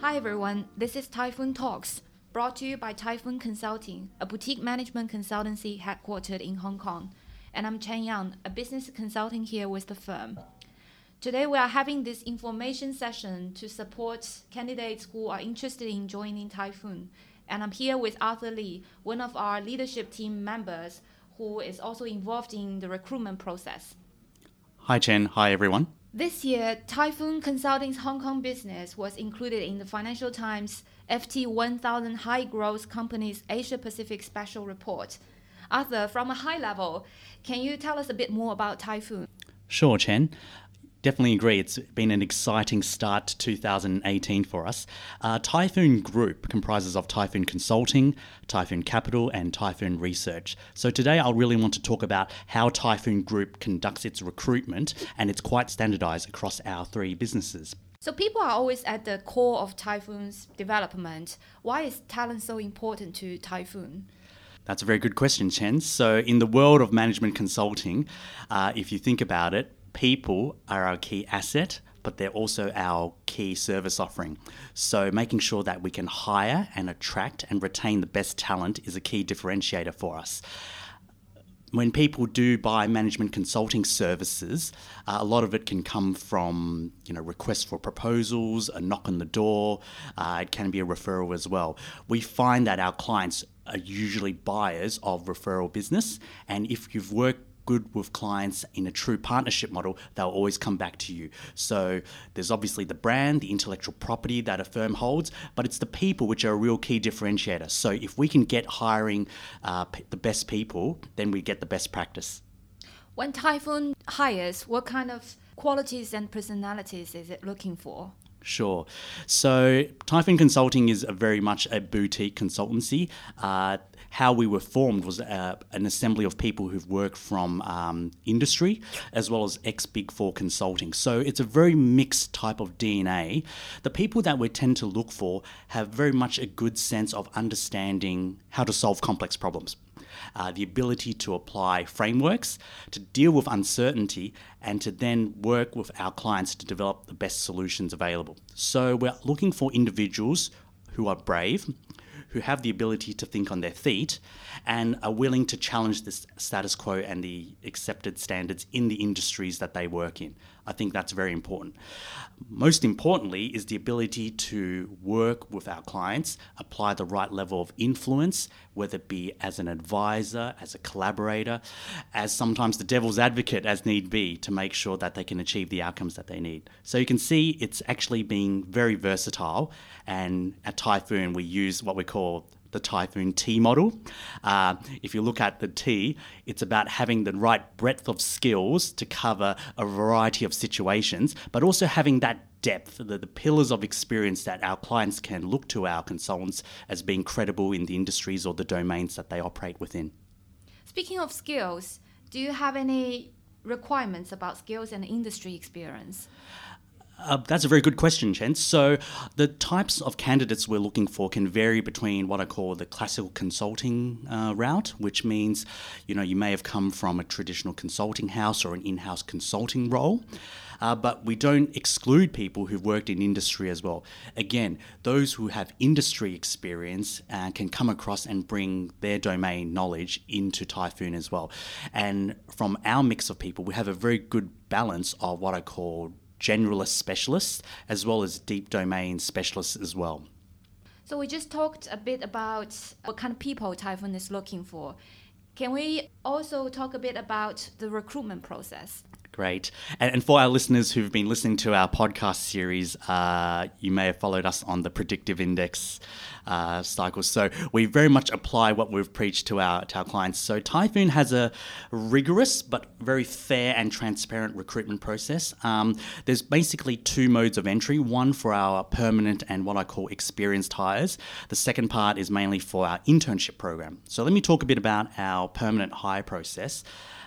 Hi everyone, this is Typhoon Talks, brought to you by Typhoon Consulting, a boutique management consultancy headquartered in Hong Kong. And I'm Chen Yang, a business consultant here with the firm. Today we are having this information session to support candidates who are interested in joining Typhoon. And I'm here with Arthur Lee, one of our leadership team members who is also involved in the recruitment process. Hi Chen, hi everyone. This year, Typhoon Consulting's Hong Kong business was included in the Financial Times FT 1000 High Growth Companies Asia Pacific Special Report. Arthur, from a high level, can you tell us a bit more about Typhoon? Sure, Chen definitely agree. It's been an exciting start to 2018 for us. Uh, Typhoon Group comprises of Typhoon Consulting, Typhoon Capital, and Typhoon Research. So today I'll really want to talk about how Typhoon Group conducts its recruitment, and it's quite standardized across our three businesses. So people are always at the core of Typhoon's development. Why is talent so important to Typhoon? That's a very good question, Chen. So, in the world of management consulting, uh, if you think about it, people are our key asset, but they're also our key service offering. So, making sure that we can hire and attract and retain the best talent is a key differentiator for us when people do buy management consulting services, uh, a lot of it can come from you know requests for proposals, a knock on the door. Uh, it can be a referral as well. We find that our clients are usually buyers of referral business, and if you've worked good with clients in a true partnership model, they'll always come back to you. So there's obviously the brand, the intellectual property that a firm holds, but it's the people which are a real key differentiator. So if we can get hiring uh, the best people, then we get the best practice. When Typhoon hires, what kind of qualities and personalities is it looking for? Sure. So, Typhoon Consulting is very much a boutique consultancy. Uh, how we were formed was uh, an assembly of people who've worked from um, industry as well as ex Big Four consulting. So it's a very mixed type of DNA. The people that we tend to look for have very much a good sense of understanding how to solve complex problems. Uh, the ability to apply frameworks, to deal with uncertainty, and to then work with our clients to develop the best solutions available. So, we're looking for individuals who are brave, who have the ability to think on their feet and are willing to challenge the status quo and the accepted standards in the industries that they work in. I think that's very important. Most importantly, is the ability to work with our clients, apply the right level of influence, whether it be as an advisor, as a collaborator, as sometimes the devil's advocate as need be, to make sure that they can achieve the outcomes that they need. So you can see it's actually being very versatile. And at Typhoon, we use what we call the Typhoon T model. Uh, if you look at the T, it's about having the right breadth of skills to cover a variety of situations, but also having that depth, the, the pillars of experience that our clients can look to our consultants as being credible in the industries or the domains that they operate within. Speaking of skills, do you have any requirements about skills and industry experience? Uh, that's a very good question, Chen. So, the types of candidates we're looking for can vary between what I call the classical consulting uh, route, which means, you know, you may have come from a traditional consulting house or an in-house consulting role. Uh, but we don't exclude people who've worked in industry as well. Again, those who have industry experience uh, can come across and bring their domain knowledge into Typhoon as well. And from our mix of people, we have a very good balance of what I call generalist specialists as well as deep domain specialists as well. So we just talked a bit about what kind of people Typhoon is looking for. Can we also talk a bit about the recruitment process? Great. And, and, for our listeners who've been listening to our podcast series, uh, you may have followed us on the predictive index uh, cycle. So we very much apply what we've preached to our, to our clients. So Typhoon has a rigorous but very fair and transparent recruitment process. Um, there's basically two modes of entry one for our permanent and what I call experienced hires. The second part is mainly for our internship program. So let me talk a bit about our permanent hire process.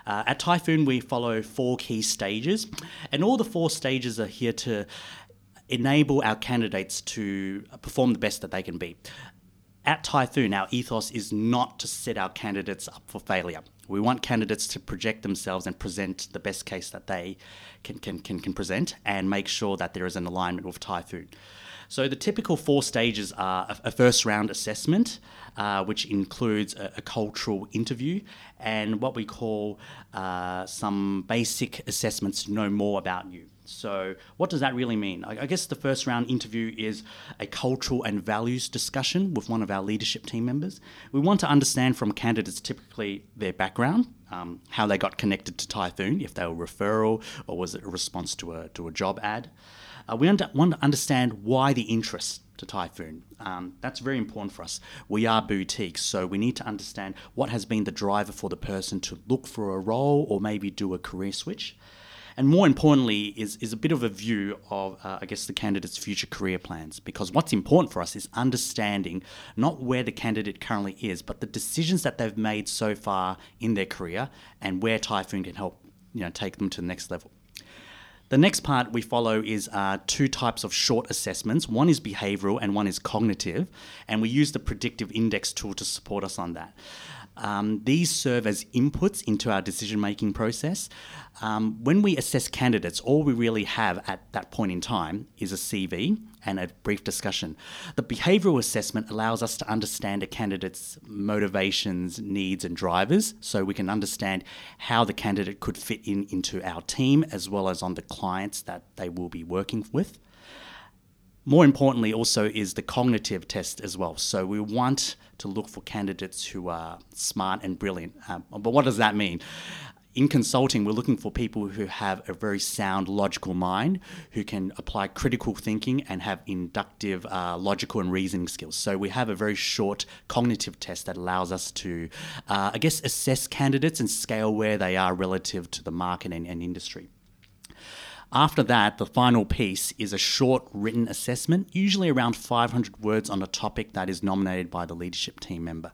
Uh, at Typhoon, we follow four key stages, and all the four stages are here to enable our candidates to perform the best that they can be. At Typhoon, our ethos is not to set our candidates up for failure. We want candidates to project themselves and present the best case that they can, can, can, can present and make sure that there is an alignment with Typhoon. So the typical four stages are a, first round assessment, uh, which includes a, a, cultural interview and what we call uh, some basic assessments to know more about you. So, what does that really mean? I, I guess the first round interview is a cultural and values discussion with one of our leadership team members. We want to understand from candidates typically their background, um, how they got connected to Typhoon, if they were referral or was it a response to a, to a job ad. Uh, we want to understand why the interest to Typhoon. Um, that's very important for us. We are boutiques, so we need to understand what has been the driver for the person to look for a role or maybe do a career switch. And more importantly, is, is a bit of a view of, uh, I guess, the candidate's future career plans. Because what's important for us is understanding not where the candidate currently is, but the decisions that they've made so far in their career and where Typhoon can help you know, take them to the next level. The next part we follow is uh, two types of short assessments. One is behavioral and one is cognitive, and we use the predictive index tool to support us on that. Um, these serve as inputs into our decision making process. Um, when we assess candidates, all we really have at that point in time is a CV and a brief discussion. The behavioural assessment allows us to understand a candidate's motivations, needs, and drivers so we can understand how the candidate could fit in into our team as well as on the clients that they will be working with more importantly, also is the cognitive test as well. So we want to look for candidates who are smart and brilliant. Um, but what does that mean? In consulting, we're looking for people who have a very sound logical mind, who can apply critical thinking and have inductive uh, logical and reasoning skills. So we have a very short cognitive test that allows us to, uh, I guess, assess candidates and scale where they are relative to the market and, and industry. After that, the final piece is a short written assessment, usually around 500 words on a topic that is nominated by the leadership team member.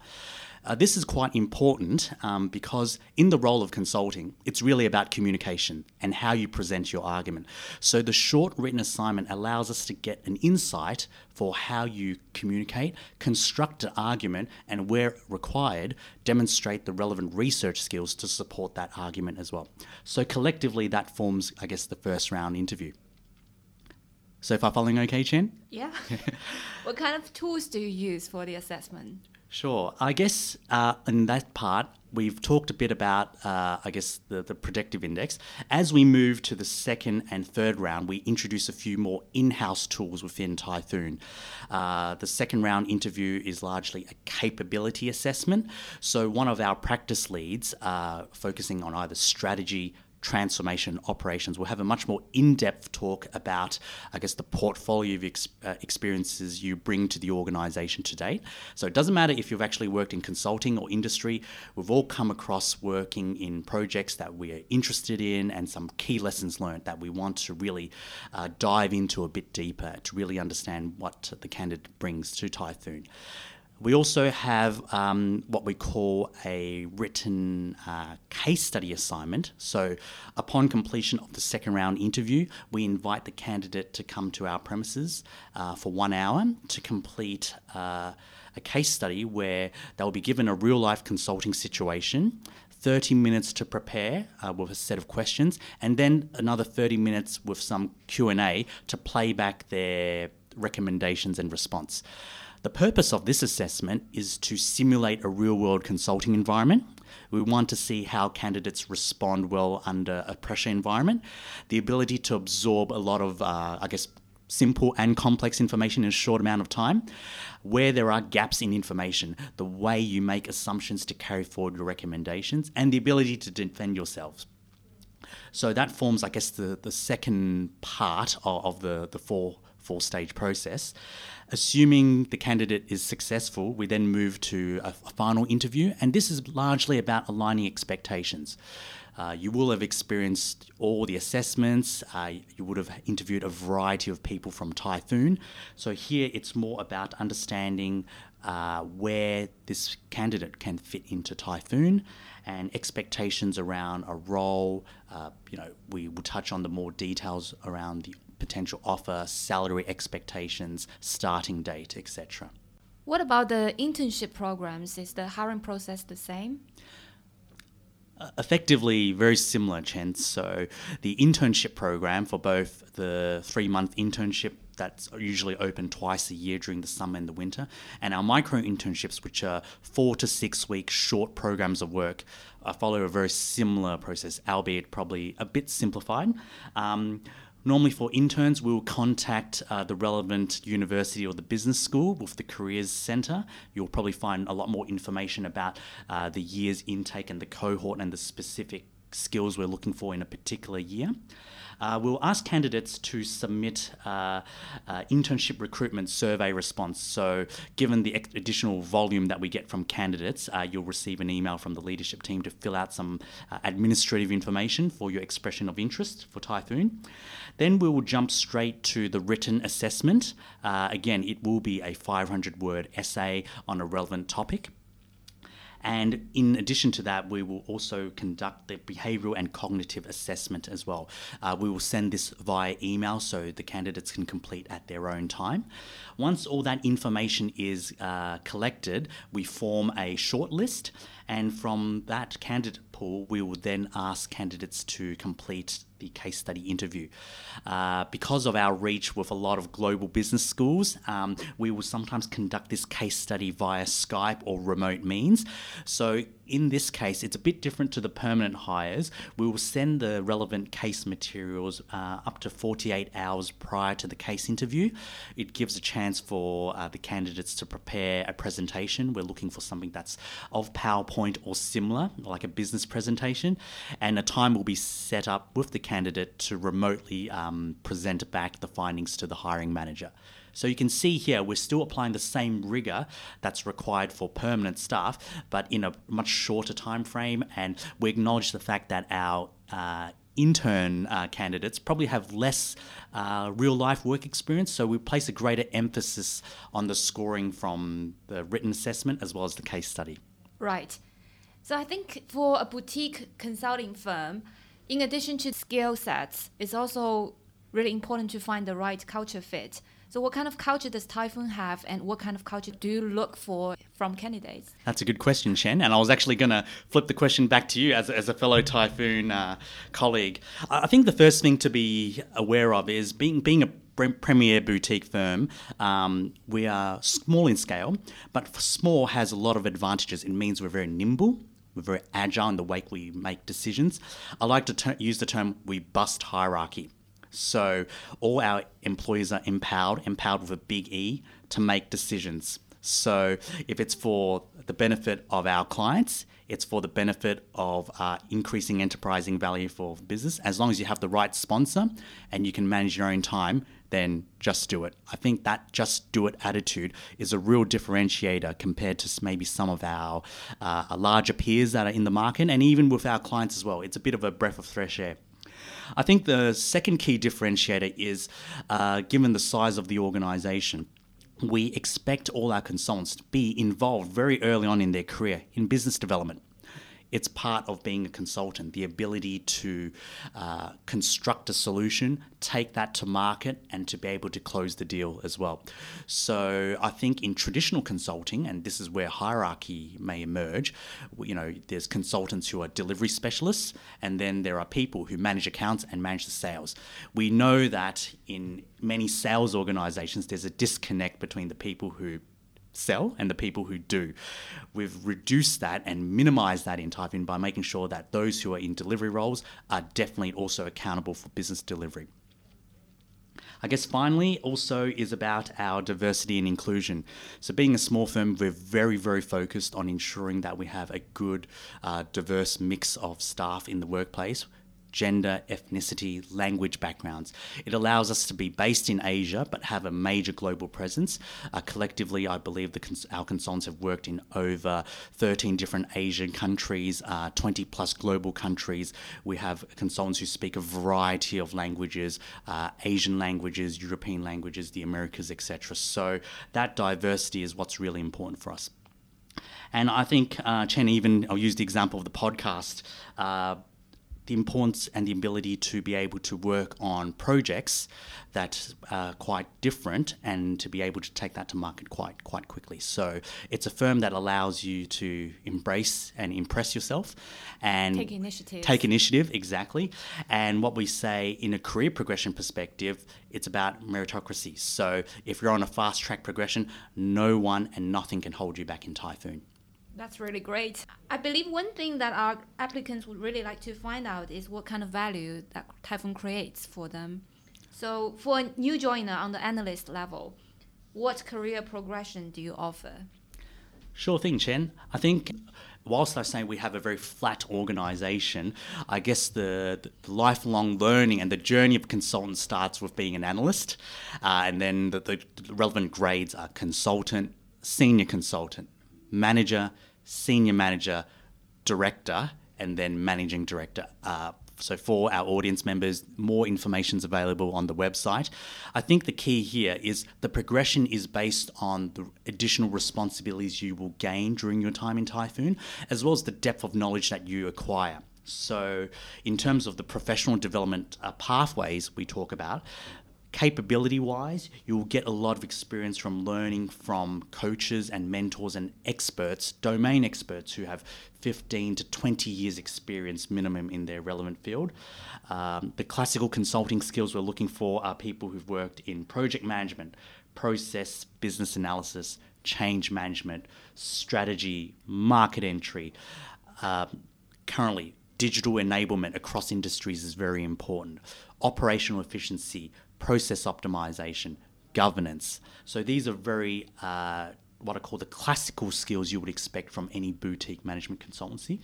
Uh, this is quite important um, because in the role of consulting, it's really about communication and how you present your argument. So the short written assignment allows us to get an insight for how you communicate, construct an argument, and where required, demonstrate the relevant research skills to support that argument as well. So collectively, that forms, I guess, the first round interview. So far, following okay, Chen? Yeah. what kind of tools do you use for the assessment? Sure. I guess uh, in that part, we've talked a bit about, uh, I guess, the, the predictive index. As we move to the second and third round, we introduce a few more in house tools within Typhoon. Uh, the second round interview is largely a capability assessment. So, one of our practice leads, uh, focusing on either strategy, transformation operations. We'll have a much more in depth talk about, I guess, the portfolio of ex- uh, experiences you bring to the organization to date. So it doesn't matter if you've actually worked in consulting or industry, we've all come across working in projects that we're interested in and some key lessons learned that we want to really uh, dive into a bit deeper to really understand what the candidate brings to Typhoon. We also have um, what we call a written uh, case study assignment. So, upon completion of the second round interview, we invite the candidate to come to our premises uh, for one hour to complete uh, a case study where they'll be given a real life consulting situation. 30 minutes to prepare uh, with a set of questions and then another 30 minutes with some q&a to play back their recommendations and response the purpose of this assessment is to simulate a real world consulting environment. We want to see how candidates respond well under a pressure environment, the ability to absorb a lot of, uh, I guess, simple and complex information in a short amount of time, where there are gaps in information, the way you make assumptions to carry forward your recommendations, and the ability to defend yourselves. So that forms, I guess, the, the second part of, of the, the four four stage process. Assuming the candidate is successful, we then move to a, a final interview, and this is largely about aligning expectations. Uh, you will have experienced all the assessments. Uh, you would have interviewed a variety of people from Typhoon. So here it's more about understanding uh, where this candidate can fit into Typhoon and expectations around a role. Uh, you know, we will touch on the more details around the potential offer, salary expectations, starting date, etc. What about the internship programs? Is the hiring process the same? effectively very similar, Chen. So the internship program for both the three month internship that's usually open twice a year during the summer and the winter, and our micro internships, which are four to six week short programs of work, uh, follow a very similar process, albeit probably a bit simplified. Um, Normally, for interns, we'll contact uh, the relevant university or the business school with the Careers Centre. You'll probably find a lot more information about uh, the year's intake and the cohort and the specific skills we're looking for in a particular year. Uh, we'll ask candidates to submit uh, uh, internship recruitment survey response. So, given the additional volume that we get from candidates, uh, you'll receive an email from the leadership team to fill out some uh, administrative information for your expression of interest for Typhoon. Then we will jump straight to the written assessment. Again, it will be a 500 word essay on a relevant topic. And in addition to that, we will also conduct the behavioral and cognitive assessment as well. Uh, we will send this via email so the candidates can complete at their own time. Once all that information is uh, collected, we form a shortlist, and from that candidate pool, we will then ask candidates to complete the case study interview. Uh, because of our reach with a lot of global business schools, um, we will sometimes conduct this case study via Skype or remote means. So in this case, it's a bit different to the permanent hires. We will send the relevant case materials uh, up to 48 hours prior to the case interview. It gives a chance for uh, the candidates to prepare a presentation. We're looking for something that's of PowerPoint or similar, like a business presentation, and a time will be set up with the candidate to remotely um, present back the findings to the hiring manager. So you can see here we're still applying the same rigor that's required for permanent staff, but in a much shorter time frame. And we acknowledge the fact that our uh, intern uh, candidates probably have less uh, real life work experience, so we place a greater emphasis on the scoring from the written assessment as well as the case study. Right. So I think for a boutique consulting firm, in addition to skill sets, it's also really important to find the right culture fit. So, what kind of culture does Typhoon have, and what kind of culture do you look for from candidates? That's a good question, Chen. And I was actually going to flip the question back to you as, as a fellow Typhoon uh, colleague. I think the first thing to be aware of is being being a premier boutique firm. Um, we are small in scale, but small has a lot of advantages. It means we're very nimble. We're very agile in the way we make decisions. I like to ter- use the term we bust hierarchy. So all our employees are empowered, empowered with a big E, to make decisions. So if it's for the benefit of our clients, it's for the benefit of uh, increasing enterprising value for business. As long as you have the right sponsor and you can manage your own time, then just do it. I think that just do it attitude is a real differentiator compared to maybe some of our uh, larger peers that are in the market and even with our clients as well. It's a bit of a breath of fresh air. I think the second key differentiator is uh, given the size of the organization, we expect all our consultants to be involved very early on in their career in business development it's part of being a consultant the ability to uh, construct a solution, take that to market, and to be able to close the deal as well. So I think in traditional consulting, and this is where hierarchy may emerge, you know, there's consultants who are delivery specialists, and then there are people who manage accounts and manage the sales. We know that in many sales organizations, there's a disconnect between the people who sell and the people who do. We've reduced that and minimized that in Typhoon by making sure that those who are in delivery roles are definitely also accountable for business delivery. I guess finally also is about our diversity and inclusion. So, being a small firm, we're very, very focused on ensuring that we have a good, uh, diverse mix of staff in the workplace gender, ethnicity, language backgrounds. It allows us to be based in Asia but have a major global presence. Uh, collectively, I believe cons- our consultants have worked in over 13 different Asian countries, uh, 20 plus global countries. We have consultants who speak a variety of languages, uh, Asian languages, European languages, the Americas, etc. So that diversity is what's really important for us. And I think, uh, Chen, even I'll use the example of the podcast. Uh, the importance and the ability to be able to work on projects that are quite different and to be able to take that to market quite quite quickly. So it's a firm that allows you to embrace and impress yourself and take initiative. Take initiative, exactly. And what we say in a career progression perspective, it's about meritocracy. So if you're on a fast track progression, no one and nothing can hold you back in Typhoon. That's really great. I believe one thing that our applicants would really like to find out is what kind of value that Typhoon creates for them. So, for a new joiner on the analyst level, what career progression do you offer? Sure thing, Chen. I think whilst I say we have a very flat organization, I guess the, the, lifelong learning and the journey of consultant starts with being an analyst. Uh, and then the, the relevant grades are consultant, senior consultant, manager, senior manager, director, and then managing director. Uh, so for our audience members, more information is available on the website. I think the key here is the progression is based on the additional responsibilities you will gain during your time in Typhoon, as well as the depth of knowledge that you acquire. So, in terms of the professional development uh, pathways we talk about, capability wise, you'll get a lot of experience from learning from coaches and mentors and experts, domain experts who have 15 to 20 years experience minimum in their relevant field. Um, the classical consulting skills we're looking for are people who've worked in project management, process, business analysis, change management, strategy, market entry. Uh, currently, digital enablement across industries is very important. Operational efficiency, process optimization, governance. So these are very uh, what I call the classical skills you would expect from any boutique management consultancy.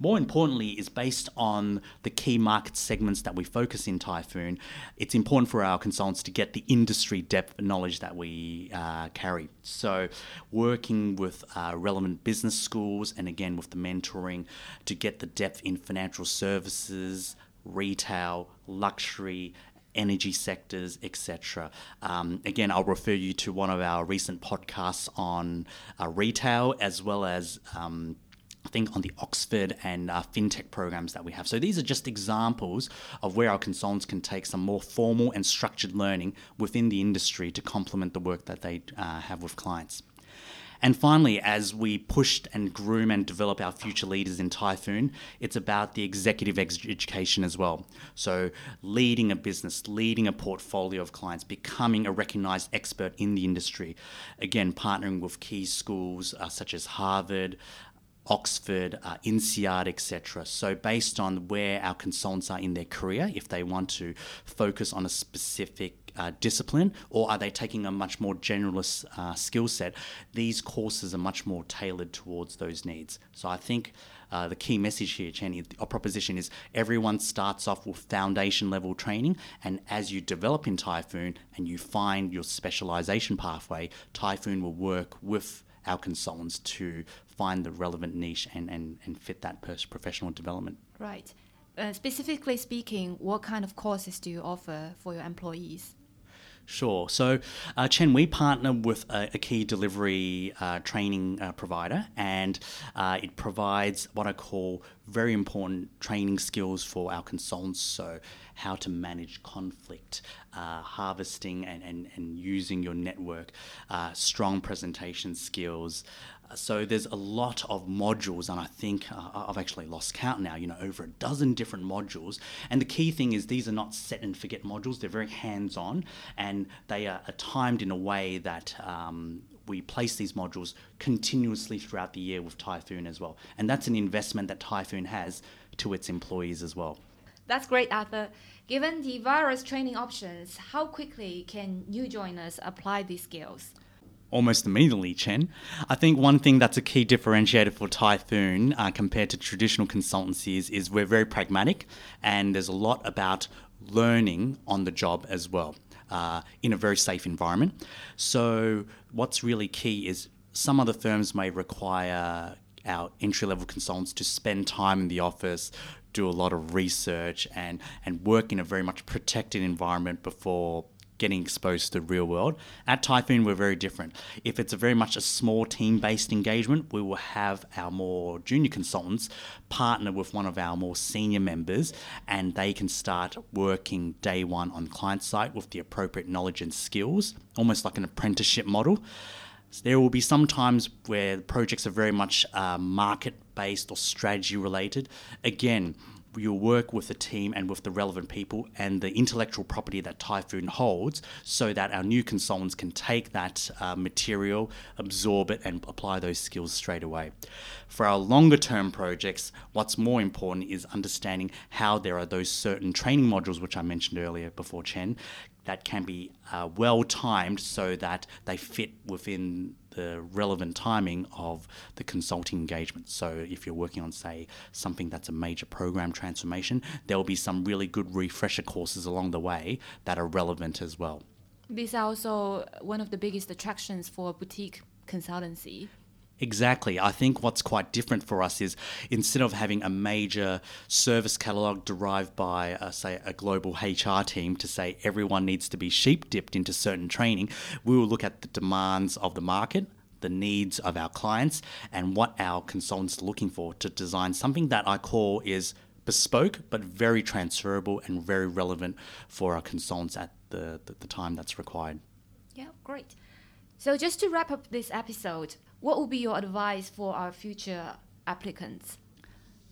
More importantly, is based on the key market segments that we focus in Typhoon. It's important for our consultants to get the industry depth knowledge that we uh, carry. So, working with uh, relevant business schools and again with the mentoring to get the depth in financial services, retail, luxury, energy sectors, etc. Um, again, I'll refer you to one of our recent podcasts on uh, retail as well as. Um, I think on the Oxford and uh, fintech programs that we have. So these are just examples of where our consultants can take some more formal and structured learning within the industry to complement the work that they uh, have with clients. And finally, as we push and groom and develop our future leaders in Typhoon, it's about the executive education as well. So, leading a business, leading a portfolio of clients, becoming a recognized expert in the industry. Again, partnering with key schools uh, such as Harvard, Oxford, uh, INSEAD, etc. So, based on where our consultants are in their career, if they want to focus on a specific uh, discipline, or are they taking a much more generalist uh, skill set? These courses are much more tailored towards those needs. So I think uh, the key message here, Chenny, our proposition is everyone starts off with foundation level training, and as you develop in Typhoon and you find your specialization pathway, Typhoon will work with our consultants to find the relevant niche and, and, and fit that professional development. Right. Uh, specifically speaking, what kind of courses do you offer for your employees? Sure. So, uh, Chen, we partner with a, a key delivery uh, training uh, provider, and uh, it provides what I call very important training skills for our consultants. So, how to manage conflict, uh, harvesting and, and, and using your network, uh, strong presentation skills, so there's a lot of modules, and I think uh, I've actually lost count now. You know, over a dozen different modules. And the key thing is these are not set and forget modules. They're very hands-on, and they are, are timed in a way that um, we place these modules continuously throughout the year with Typhoon as well. And that's an investment that Typhoon has to its employees as well. That's great, Arthur. Given the various training options, how quickly can new joiners apply these skills? Almost immediately, Chen. I think one thing that's a key differentiator for Typhoon uh, compared to traditional consultancies is we're very pragmatic and there's a lot about learning on the job as well uh, in a very safe environment. So, what's really key is some other firms may require our entry level consultants to spend time in the office, do a lot of research, and, and work in a very much protected environment before getting exposed to the real world. At Typhoon, we're very different. If it's a very much a small team based engagement, we will have our more junior consultants partner with one of our more senior members and they can start working day one on client site with the appropriate knowledge and skills, almost like an apprenticeship model. So there will be some times where projects are very much uh, market based or strategy related. Again, you'll work with the team and with the relevant people and the intellectual property that Typhoon holds so that our new consultants can take that uh, material, absorb it, and apply those skills straight away. For our longer term projects, what's more important is understanding how there are those certain training modules, which I mentioned earlier before Chen, that can be uh, well timed so that they fit within the relevant timing of the consulting engagement. So if you're working on, say, something that's a major program transformation, there will be some really good refresher courses along the way that are relevant as well. These are also one of the biggest attractions for boutique consultancy. Exactly. I think what's quite different for us is instead of having a major service catalogue derived by, uh, say, a global HR team to say everyone needs to be sheep dipped into certain training, we will look at the demands of the market, the needs of our clients, and what our consultants are looking for to design something that I call is bespoke but very transferable and very relevant for our consultants at the, the, the time that's required. Yeah, great. So, just to wrap up this episode, what would be your advice for our future applicants?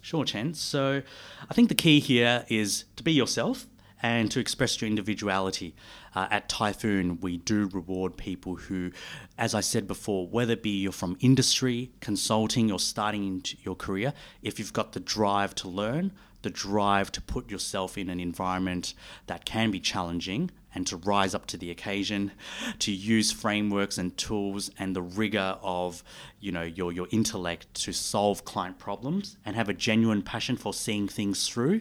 Sure, Chen. So I think the key here is to be yourself and to express your individuality. Uh, at Typhoon, we do reward people who, as I said before, whether it be you're from industry, consulting, or starting your career, if you've got the drive to learn, the drive to put yourself in an environment that can be challenging and to rise up to the occasion, to use frameworks and tools and the rigor of you know your your intellect to solve client problems and have a genuine passion for seeing things through,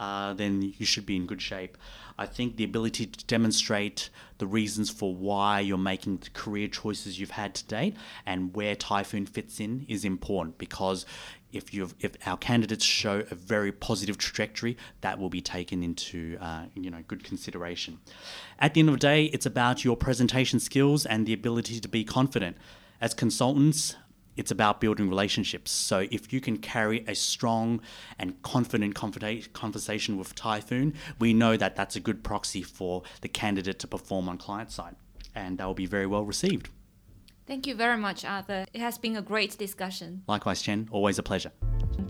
uh, then you should be in good shape. I think the ability to demonstrate the reasons for why you're making the career choices you've had to date and where Typhoon fits in is important because if you if our candidates show a very positive trajectory, that will be taken into uh, you know good consideration. At the end of the day, it's about your presentation skills and the ability to be confident. As consultants, it's about building relationships. So if you can carry a strong and confident conversation with Typhoon, we know that that's a good proxy for the candidate to perform on client side, and that will be very well received. Thank you very much, Arthur. It has been a great discussion. Likewise, Chen. Always a pleasure.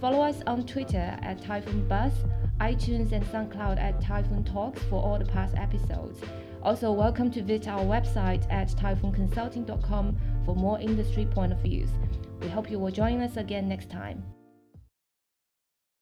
Follow us on Twitter at Typhoon Buzz, iTunes and SoundCloud at Typhoon Talks for all the past episodes. Also, welcome to visit our website at typhoonconsulting.com for more industry point of views. We hope you will join us again next time.